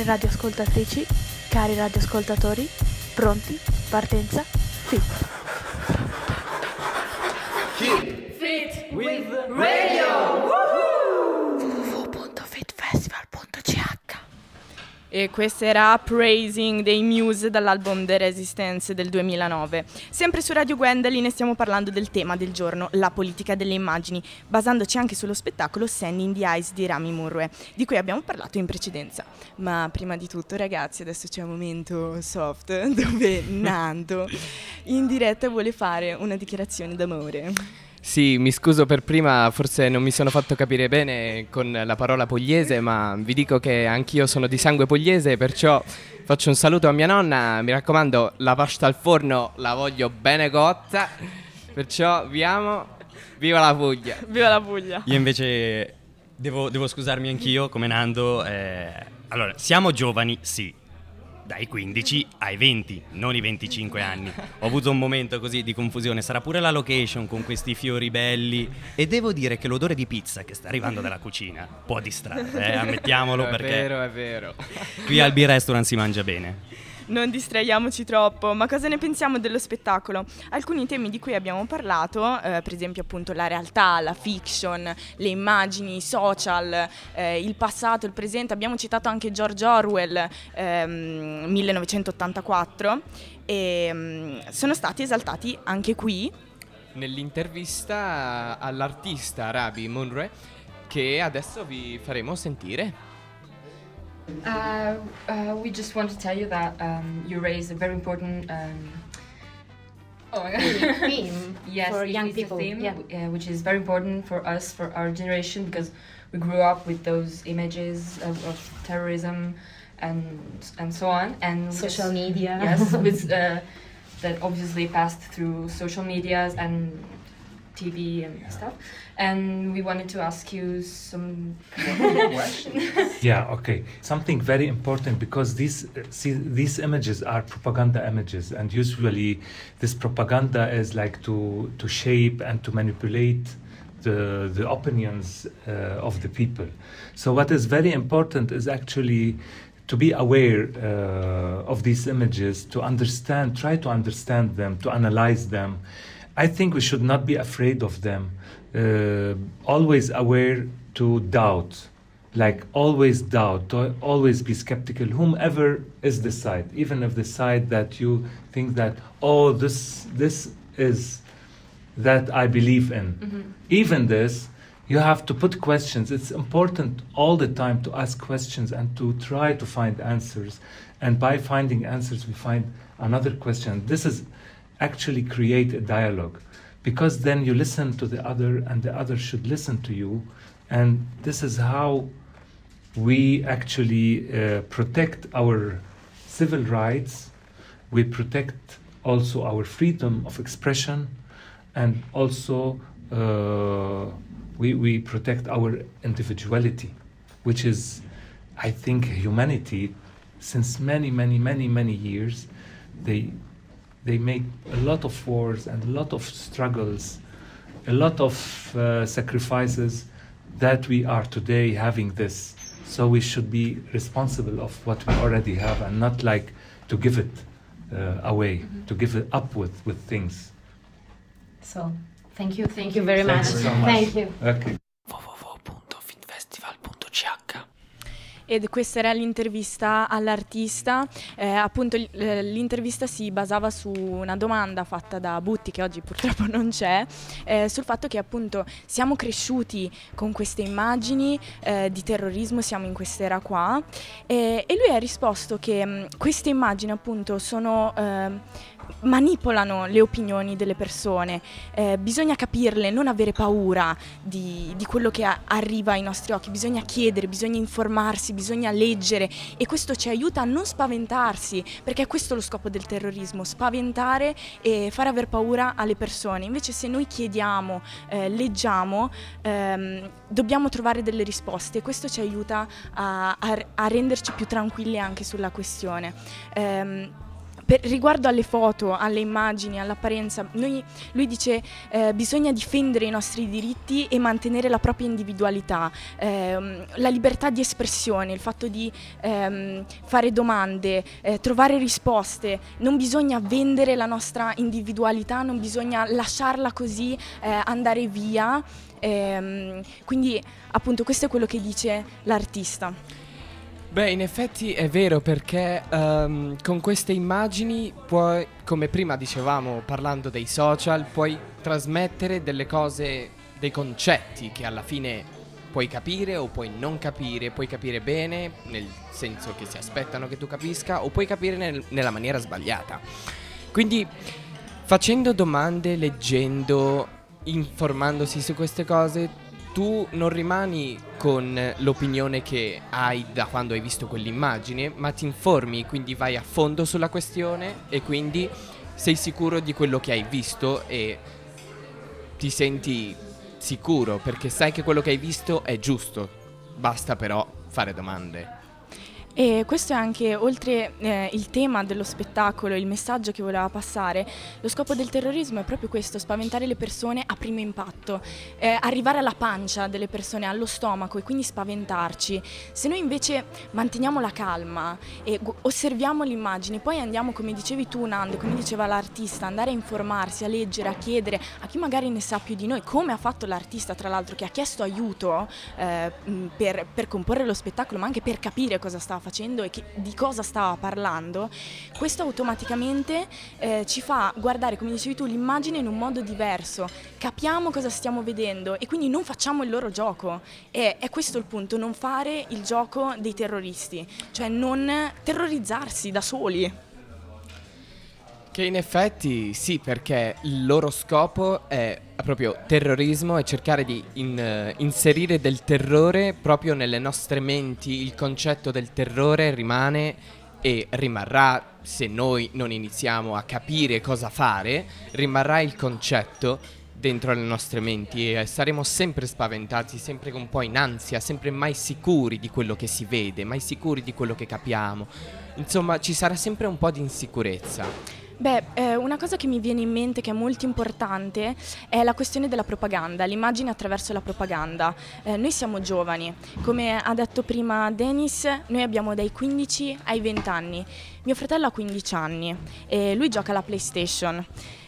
radioascoltatrici, cari radioascoltatori, pronti? Partenza? Fit. Fit with Radio. E questa era Praising dei Muse dall'album The Resistance del 2009. Sempre su Radio Gwendolyn stiamo parlando del tema del giorno, la politica delle immagini, basandoci anche sullo spettacolo Sand in the Eyes di Rami Murre, di cui abbiamo parlato in precedenza. Ma prima di tutto ragazzi, adesso c'è un momento soft [laughs] dove Nando in diretta vuole fare una dichiarazione d'amore. Sì, mi scuso per prima, forse non mi sono fatto capire bene con la parola pugliese, ma vi dico che anch'io sono di sangue pugliese, perciò faccio un saluto a mia nonna. Mi raccomando, la pasta al forno la voglio bene cotta, perciò vi amo. Viva la Puglia! Viva la Puglia! Io invece devo, devo scusarmi anch'io, come Nando. eh, allora, siamo giovani, sì. Dai 15 ai 20, non i 25 anni. Ho avuto un momento così di confusione. Sarà pure la location con questi fiori belli. E devo dire che l'odore di pizza che sta arrivando dalla cucina può distrarre, eh, ammettiamolo [laughs] è perché vero, è vero. qui al B-Restaurant si mangia bene. Non distraiamoci troppo, ma cosa ne pensiamo dello spettacolo? Alcuni temi di cui abbiamo parlato, eh, per esempio appunto la realtà, la fiction, le immagini, i social, eh, il passato, il presente, abbiamo citato anche George Orwell, ehm, 1984, e mm, sono stati esaltati anche qui. Nell'intervista all'artista Rabi Munre, che adesso vi faremo sentire. Uh, uh, we just want to tell you that um, you raise a very important um, oh my God. Theme [laughs] yes, for young people, theme, yeah. uh, which is very important for us, for our generation, because we grew up with those images of, of terrorism and and so on, and Social media. Yes, with [laughs] uh, that obviously passed through social medias and TV and stuff. And we wanted to ask you some [laughs] questions. yeah okay something very important because these uh, see these images are propaganda images and usually this propaganda is like to to shape and to manipulate the the opinions uh, of the people so what is very important is actually to be aware uh, of these images to understand try to understand them to analyze them i think we should not be afraid of them. Uh, always aware to doubt. Like always doubt. To always be skeptical. Whomever is the side. Even if the side that you think that oh this this is that i believe in. Mhm. even this you have to put questions. It's important all the time to ask questions and to try to find answers. And by finding answers we find another question. This is actually create a dialogue. Because then you listen to the other and the other should listen to you. And this is how we actually uh, protect our civil rights. We protect also our freedom of expression. And also uh, we, we protect our individuality which is i think humanity. Since many many many many years they they make a lot of wars and a lot of struggles a lot of uh, sacrifices that we are today having this so we should be responsible of what we already have and not like to give it uh, away to give it up with with things So, thank you, thank you very Thank much. you so much. Thank you. okay Ed questa era l'intervista all'artista. Eh, appunto, eh, l'intervista si basava su una domanda fatta da Butti, che oggi purtroppo [laughs] non c'è, eh, sul fatto che appunto siamo cresciuti con queste immagini eh, di terrorismo, siamo in quest'era qua. E, e lui ha risposto che mh, queste immagini appunto sono... manipolano le opinioni delle persone, Eh, bisogna capirle, non avere paura di, di quello che a- arriva ai nostri occhi, bisogna chiedere, bisogna informarsi, bisogna leggere e questo ci aiuta a non spaventarsi, perché è questo lo scopo del terrorismo, spaventare e far aver paura alle persone. Invece se noi chiediamo, eh, leggiamo, ehm, dobbiamo trovare delle risposte e questo ci aiuta a, a- a renderci più tranquilli anche sulla questione. Ehm, per- riguardo alle foto, alle immagini, all'apparenza, noi- lui dice eh, bisogna difendere i nostri diritti e mantenere la propria individualità, ehm, la libertà di espressione, il fatto di ehm, fare domande, eh, trovare risposte, non bisogna vendere la nostra individualità, non bisogna lasciarla così eh, andare via. ehm, quindi appunto questo è quello che dice l'artista. Beh, in effetti è vero perché ehm, con queste immagini puoi, come prima dicevamo parlando dei social, puoi trasmettere delle cose, dei concetti che alla fine puoi capire o puoi non capire, puoi capire bene nel senso che si aspettano che tu capisca o puoi capire nel- nella maniera sbagliata. Quindi facendo domande, leggendo, informandosi su queste cose, tu non rimani con l'opinione che hai da quando hai visto quell'immagine, ma ti informi, quindi vai a fondo sulla questione e quindi sei sicuro di quello che hai visto e ti senti sicuro perché sai che quello che hai visto è giusto. Basta però fare domande. E questo è anche, oltre eh, il tema dello spettacolo, il messaggio che voleva passare, lo scopo del terrorismo è proprio questo, spaventare le persone a primo impatto, eh, arrivare alla pancia delle persone, allo stomaco e quindi spaventarci. Se noi invece manteniamo la calma e gu- osserviamo l'immagine, poi andiamo, come dicevi tu Nando, come diceva l'artista, andare a informarsi, a leggere, a chiedere a chi magari ne sa più di noi, come ha fatto l'artista tra l'altro che ha chiesto aiuto eh, per, per comporre lo spettacolo, ma anche per capire cosa stava facendo e che- di cosa stava parlando, questo automaticamente eh, ci fa guardare, come dicevi tu, l'immagine in un modo diverso, capiamo cosa stiamo vedendo e quindi non facciamo il loro gioco. E è questo il punto, non fare il gioco dei terroristi, cioè non terrorizzarsi da soli. Che in effetti sì, perché il loro scopo è proprio terrorismo e cercare di in- eh, inserire del terrore proprio nelle nostre menti. Il concetto del terrore rimane e rimarrà, se noi non iniziamo a capire cosa fare, rimarrà il concetto dentro le nostre menti e saremo sempre spaventati, sempre un po' in ansia, sempre mai sicuri di quello che si vede, mai sicuri di quello che capiamo. Insomma, ci sarà sempre un po' di insicurezza. Beh, eh, una cosa che mi viene in mente che è molto importante è la questione della propaganda, l'immagine attraverso la propaganda. Eh, noi siamo giovani, come ha detto prima Denis, noi abbiamo dai 15 ai 20 anni. Mio fratello ha 15 anni e lui gioca alla PlayStation.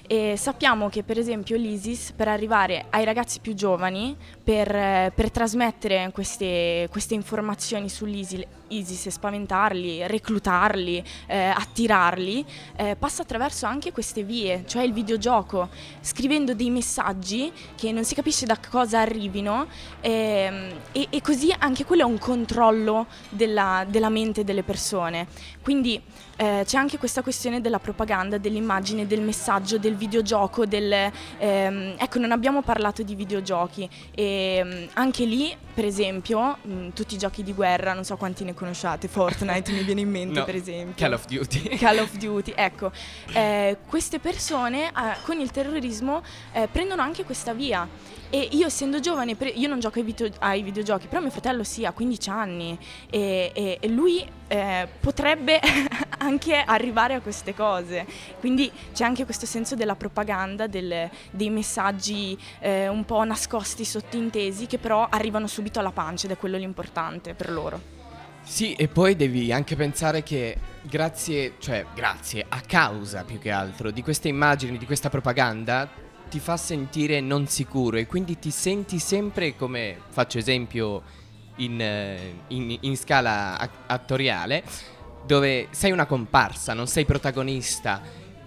E sappiamo che per esempio l'ISIS per arrivare ai ragazzi più giovani, per, eh, per trasmettere queste, queste informazioni sull'ISIS ISIS spaventarli, reclutarli, eh, attirarli, eh, passa attraverso anche queste vie, cioè il videogioco, scrivendo dei messaggi che non si capisce da cosa arrivino ehm, e, e così anche quello è un controllo della, della mente delle persone. Quindi eh, c'è anche questa questione della propaganda, dell'immagine, del messaggio, del videogioco, del... ehm, ecco, non abbiamo parlato di videogiochi e mm, anche lì, per esempio, mm, tutti i giochi di guerra, non so quanti ne conosciate, Fortnite mi viene in mente No, per esempio. Call of Duty. [laughs] Call of Duty, ecco, eh, queste persone eh, con il terrorismo eh, prendono anche questa via e io essendo giovane, pre- io non gioco ai, video- ai videogiochi, però mio fratello sì, ha 15 anni e, e- e lui eh, potrebbe [laughs] anche arrivare a queste cose, quindi c'è anche questo senso della propaganda, del- dei messaggi eh, un po' nascosti, sottintesi, che però arrivano subito alla pancia ed è quello l'importante per loro. Sì, e poi devi anche pensare che grazie, cioè grazie, a causa più che altro di queste immagini, di questa propaganda, ti fa sentire non sicuro e quindi ti senti sempre come, faccio esempio, in, eh, in- in scala attoriale, dove sei una comparsa, non sei protagonista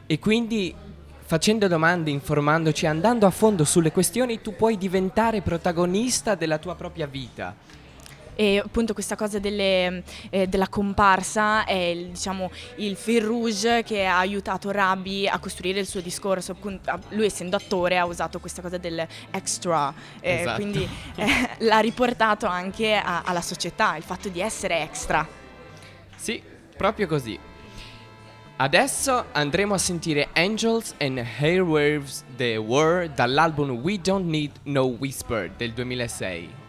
e quindi facendo domande, informandoci, andando a fondo sulle questioni, tu puoi diventare protagonista della tua propria vita. E appunto questa cosa delle, eh, della comparsa è il, diciamo, il fil rouge che ha aiutato Rabbi a costruire il suo discorso. Appunto, lui essendo attore ha usato questa cosa del extra, eh, Esatto. quindi eh, [laughs] l'ha riportato anche a- alla società, il fatto di essere extra. Sì, proprio così. Adesso andremo a sentire Angels and Airwaves The War dall'album We Don't Need No Whisper del 2006.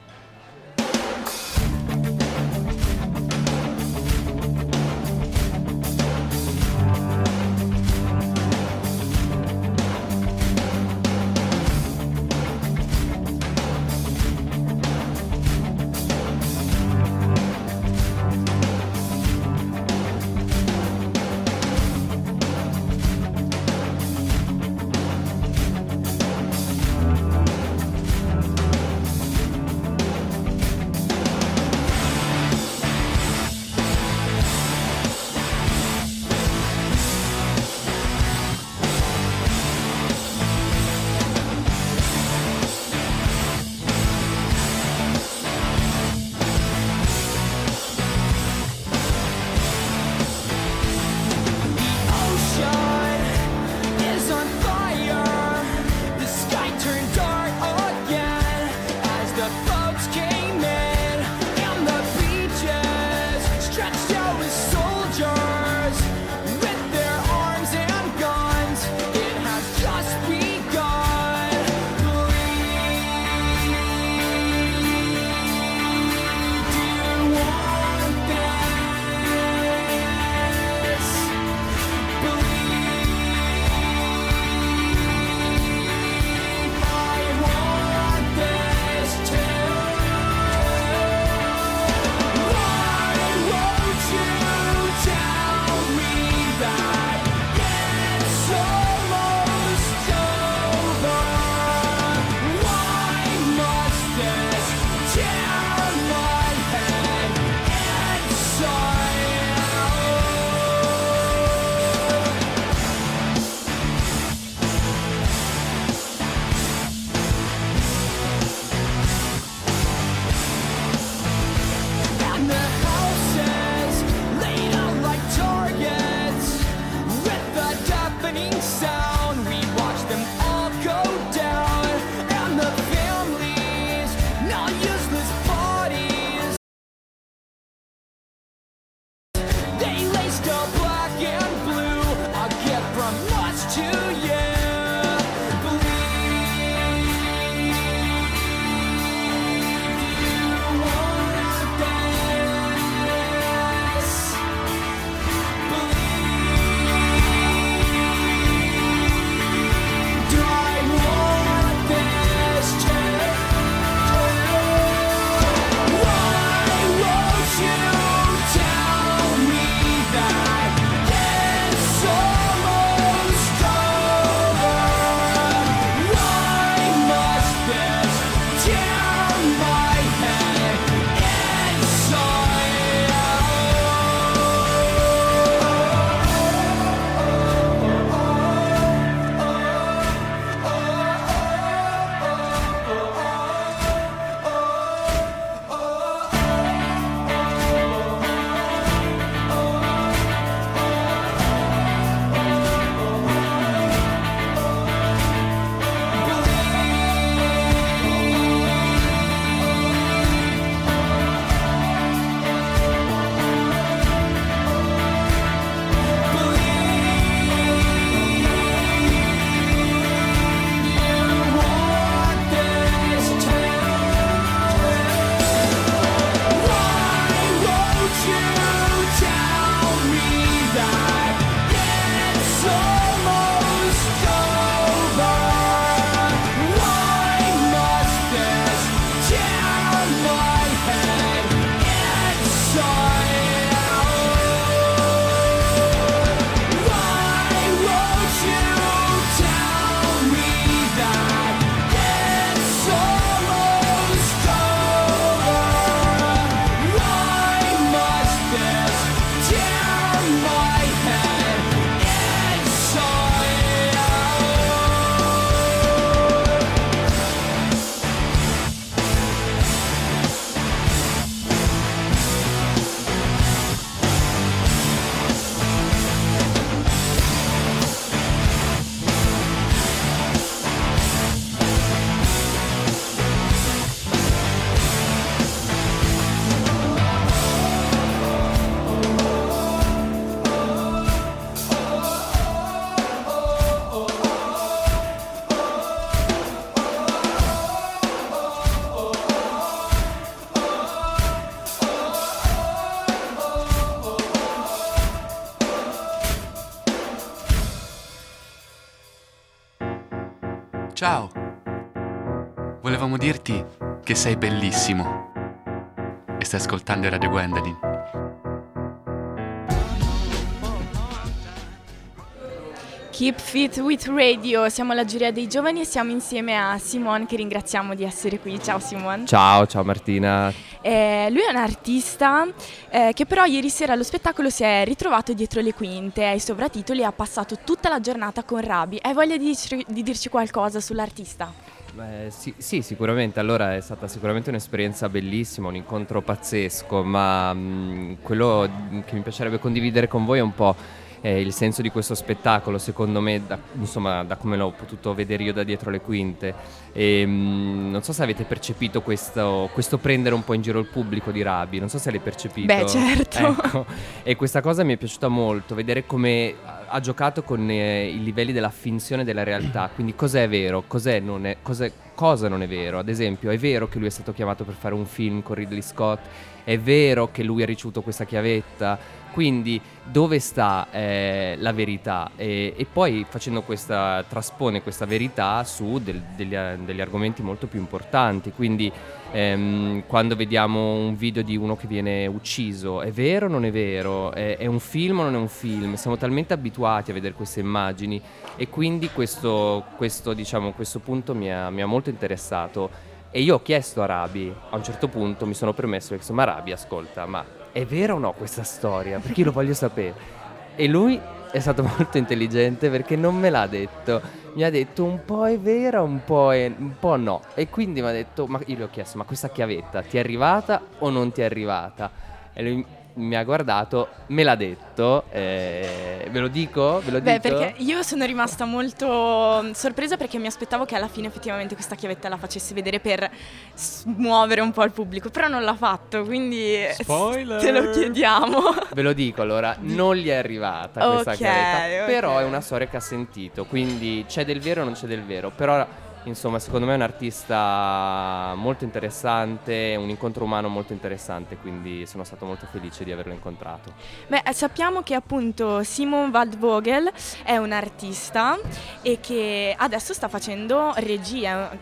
Che sei bellissimo. E stai ascoltando Radio Gwendolyn. Keep Fit with Radio, siamo la giuria dei giovani e siamo insieme a Simon che ringraziamo di essere qui. Ciao Simon. Ciao, ciao Martina. Eh, lui è un artista eh, che però ieri sera allo spettacolo si è ritrovato dietro le quinte, ai sovratitoli ha passato tutta la giornata con Rabi. Hai voglia di, dirci- di dirci qualcosa sull'artista? Beh, sì, sì, sicuramente. Allora è stata sicuramente un'esperienza bellissima, un incontro pazzesco, ma mh, quello che mi piacerebbe condividere con voi è un po' eh, il senso di questo spettacolo, secondo me, da, insomma, da come l'ho potuto vedere io da dietro le quinte. E, mh, non so se avete percepito questo, questo prendere un po' in giro il pubblico di Rabi, non so se l'hai percepito. Beh, certo. Ecco. E questa cosa mi è piaciuta molto, vedere come ha giocato con eh, i livelli della finzione della realtà, quindi cos'è vero, cos'è non è, cos'è, cosa non è vero. Ad esempio, è vero che lui è stato chiamato per fare un film con Ridley Scott, è vero che lui ha ricevuto questa chiavetta, quindi dove sta eh, la verità? E, e poi facendo questa, traspone questa verità su del- degli, degli argomenti molto più importanti, quindi ehm, quando vediamo un video di uno che viene ucciso, è vero o non è vero? È, è un film o non è un film? Siamo talmente abituati a vedere queste immagini e quindi questo, questo, diciamo, questo punto mi ha, mi ha molto interessato. E io ho chiesto a Rabi, a un certo punto mi sono permesso, insomma Rabi ascolta, ma è vera o no questa storia? Perché io lo voglio sapere. E lui è stato [laughs] molto intelligente perché non me l'ha detto. Mi ha detto un po' è vera, un po', è, un po' no. E quindi mi ha detto, ma io gli ho chiesto, ma questa chiavetta ti è arrivata o non ti è arrivata? E lui mi ha guardato, me l'ha detto, eh, ve lo dico? Ve lo Beh, dico? perché io sono rimasta molto mm, sorpresa perché mi aspettavo che alla fine effettivamente questa chiavetta la facesse vedere per muovere un po' il pubblico, però non l'ha fatto, quindi Spoiler! te lo chiediamo. [laughs] Ve lo dico allora, non gli è arrivata questa Ok, chiavetta, ok. però è una storia che ha sentito, quindi c'è del vero o non c'è del vero, però insomma secondo me è un artista molto interessante, un incontro umano molto interessante, quindi sono stato molto felice di averlo incontrato. Beh, eh, sappiamo che appunto Simon Waldvogel è un artista e che adesso sta facendo regia.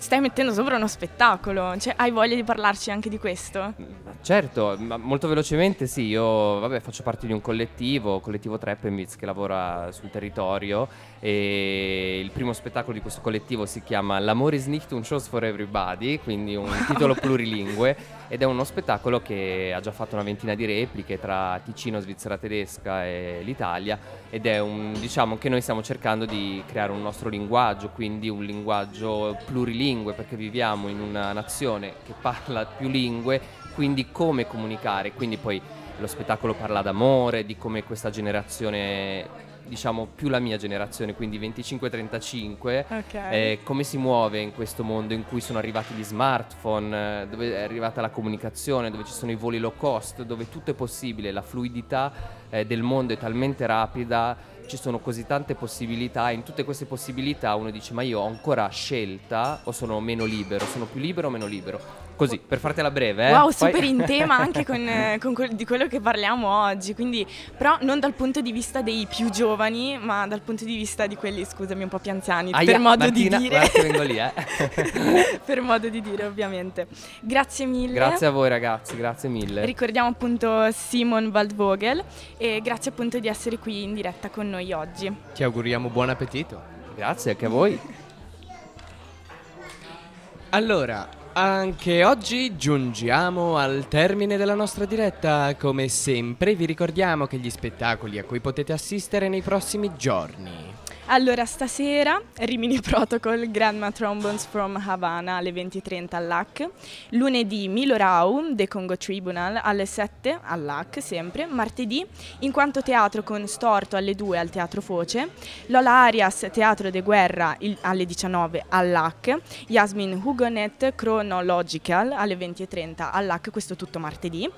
Stai mettendo sopra uno spettacolo, cioè, hai voglia di parlarci anche di questo? Certo, ma molto velocemente sì, io vabbè, faccio parte di un collettivo, collettivo Treppenwitz che lavora sul territorio e il primo spettacolo di questo collettivo si chiama L'amore is nicht un show for everybody, quindi un [laughs] titolo plurilingue ed è uno spettacolo che ha già fatto una ventina di repliche tra Ticino, Svizzera tedesca e l'Italia ed è un diciamo che noi stiamo cercando di creare un nostro linguaggio, quindi un linguaggio plurilingue perché viviamo in una nazione che parla più lingue, quindi come comunicare, quindi poi lo spettacolo parla d'amore, di come questa generazione diciamo più la mia generazione, quindi 25-35, Ok. eh, come si muove in questo mondo in cui sono arrivati gli smartphone, eh, dove è arrivata la comunicazione, dove ci sono i voli low cost, dove tutto è possibile, la fluidità eh, del mondo è talmente rapida, ci sono così tante possibilità, in tutte queste possibilità uno dice ma io ho ancora scelta o sono meno libero, sono più libero o meno libero? Così, per fartela breve. Eh? Wow, Poi- super in tema [laughs] anche con, con quel- di quello che parliamo oggi, quindi però non dal punto di vista dei più giovani, ma dal punto di vista di quelli, scusami, un po' più anziani, Aia, per modo Martina, di dire. guarda lì, eh. [laughs] per modo di dire, ovviamente. Grazie mille. grazie a voi ragazzi, grazie mille. Ricordiamo appunto Simon Waldvogel e grazie appunto di essere qui in diretta con noi oggi. Ti auguriamo buon appetito. Grazie anche a voi. Allora, [laughs] anche oggi giungiamo al termine della nostra diretta. Come sempre vi ricordiamo che gli spettacoli a cui potete assistere nei prossimi giorni. Allora, stasera Rimini [laughs] Protocol Grandma Trombones from Havana alle 20.30 all'AC. Lunedì Milo Rau, The Congo Tribunal alle 7 all'AC sempre. Martedì In quanto teatro con Storto alle 2 al Teatro Foce. Lola Arias Teatro de Guerra il- alle 19 all'AC. Yasmin Hugonet Chronological alle 20.30 all'AC, questo tutto martedì.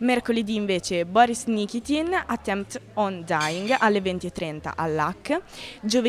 Mercoledì invece Boris Nikitin Attempt on Dying alle 20.30 all'AC. Giovedì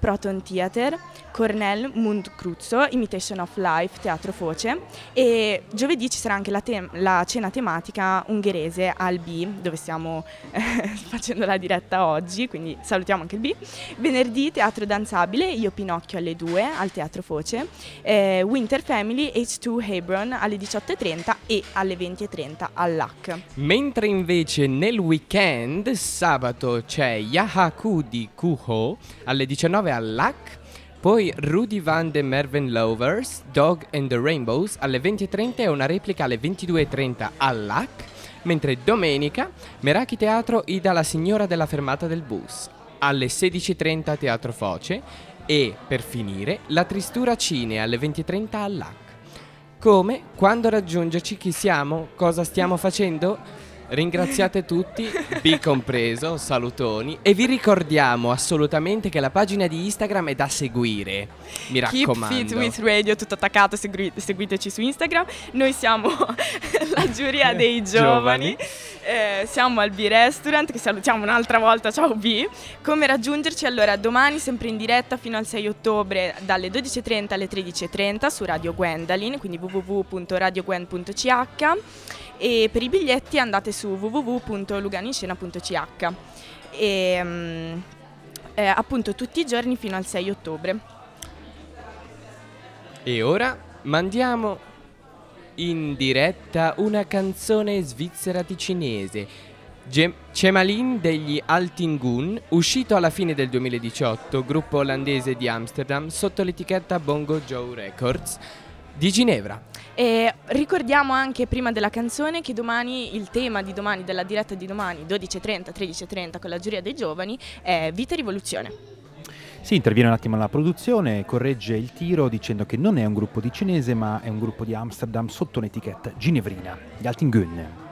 Proton Theater Cornell Mundkruzzo, Imitation of Life, Teatro Foce e giovedì ci sarà anche la, te- la cena tematica ungherese al B, dove stiamo eh, [laughs] facendo la diretta oggi, quindi salutiamo anche il B. Venerdì Teatro Danzabile, Io Pinocchio alle 2 al Teatro Foce, eh, Winter Family H2 Hebron alle 18.30 e alle 20.30 all'AC. Mentre invece nel weekend, sabato, c'è Yahaku di Kuho alle 19 all'AC, poi Rudy Van de Merven Lovers, Dog and the Rainbows alle 20.30 e una replica alle 22.30 all'AC, mentre domenica Meraki Teatro Ida la signora della fermata del bus alle 16.30 a Teatro Foce e, per finire, La Tristura Cine alle 20.30 all'AC. Come, quando raggiungerci, chi siamo, cosa stiamo facendo? Ringraziate tutti, B compreso, salutoni e vi ricordiamo assolutamente che la pagina di Instagram è da seguire. Mi raccomando. Keep Fit with Radio, tutto attaccato, segui- seguiteci su Instagram. Noi siamo [laughs] la giuria dei [laughs] giovani. Giovani. Eh, siamo al B-Restaurant, che salutiamo un'altra volta, ciao B. Come raggiungerci? Allora, domani sempre in diretta fino al 6 ottobre dalle 12.30 alle 13.30 su Radio Gwendalin, quindi www.radiogwen.ch e per i biglietti andate su www.luganiscena.ch e mm, eh, appunto tutti i giorni fino al 6 ottobre. E ora mandiamo in diretta una canzone svizzera ticinese. Gem- Cemalin degli Altingun, uscito alla fine del 2018, gruppo olandese di Amsterdam, sotto l'etichetta Bongo Joe Records di Ginevra. E ricordiamo anche prima della canzone che domani il tema di domani, della diretta di domani 12.30, 13.30 con la giuria dei giovani è Vita e Rivoluzione. Si interviene un attimo la produzione, corregge il tiro dicendo che non è un gruppo di cinese ma è un gruppo di Amsterdam sotto un'etichetta ginevrina, gli Altingönne.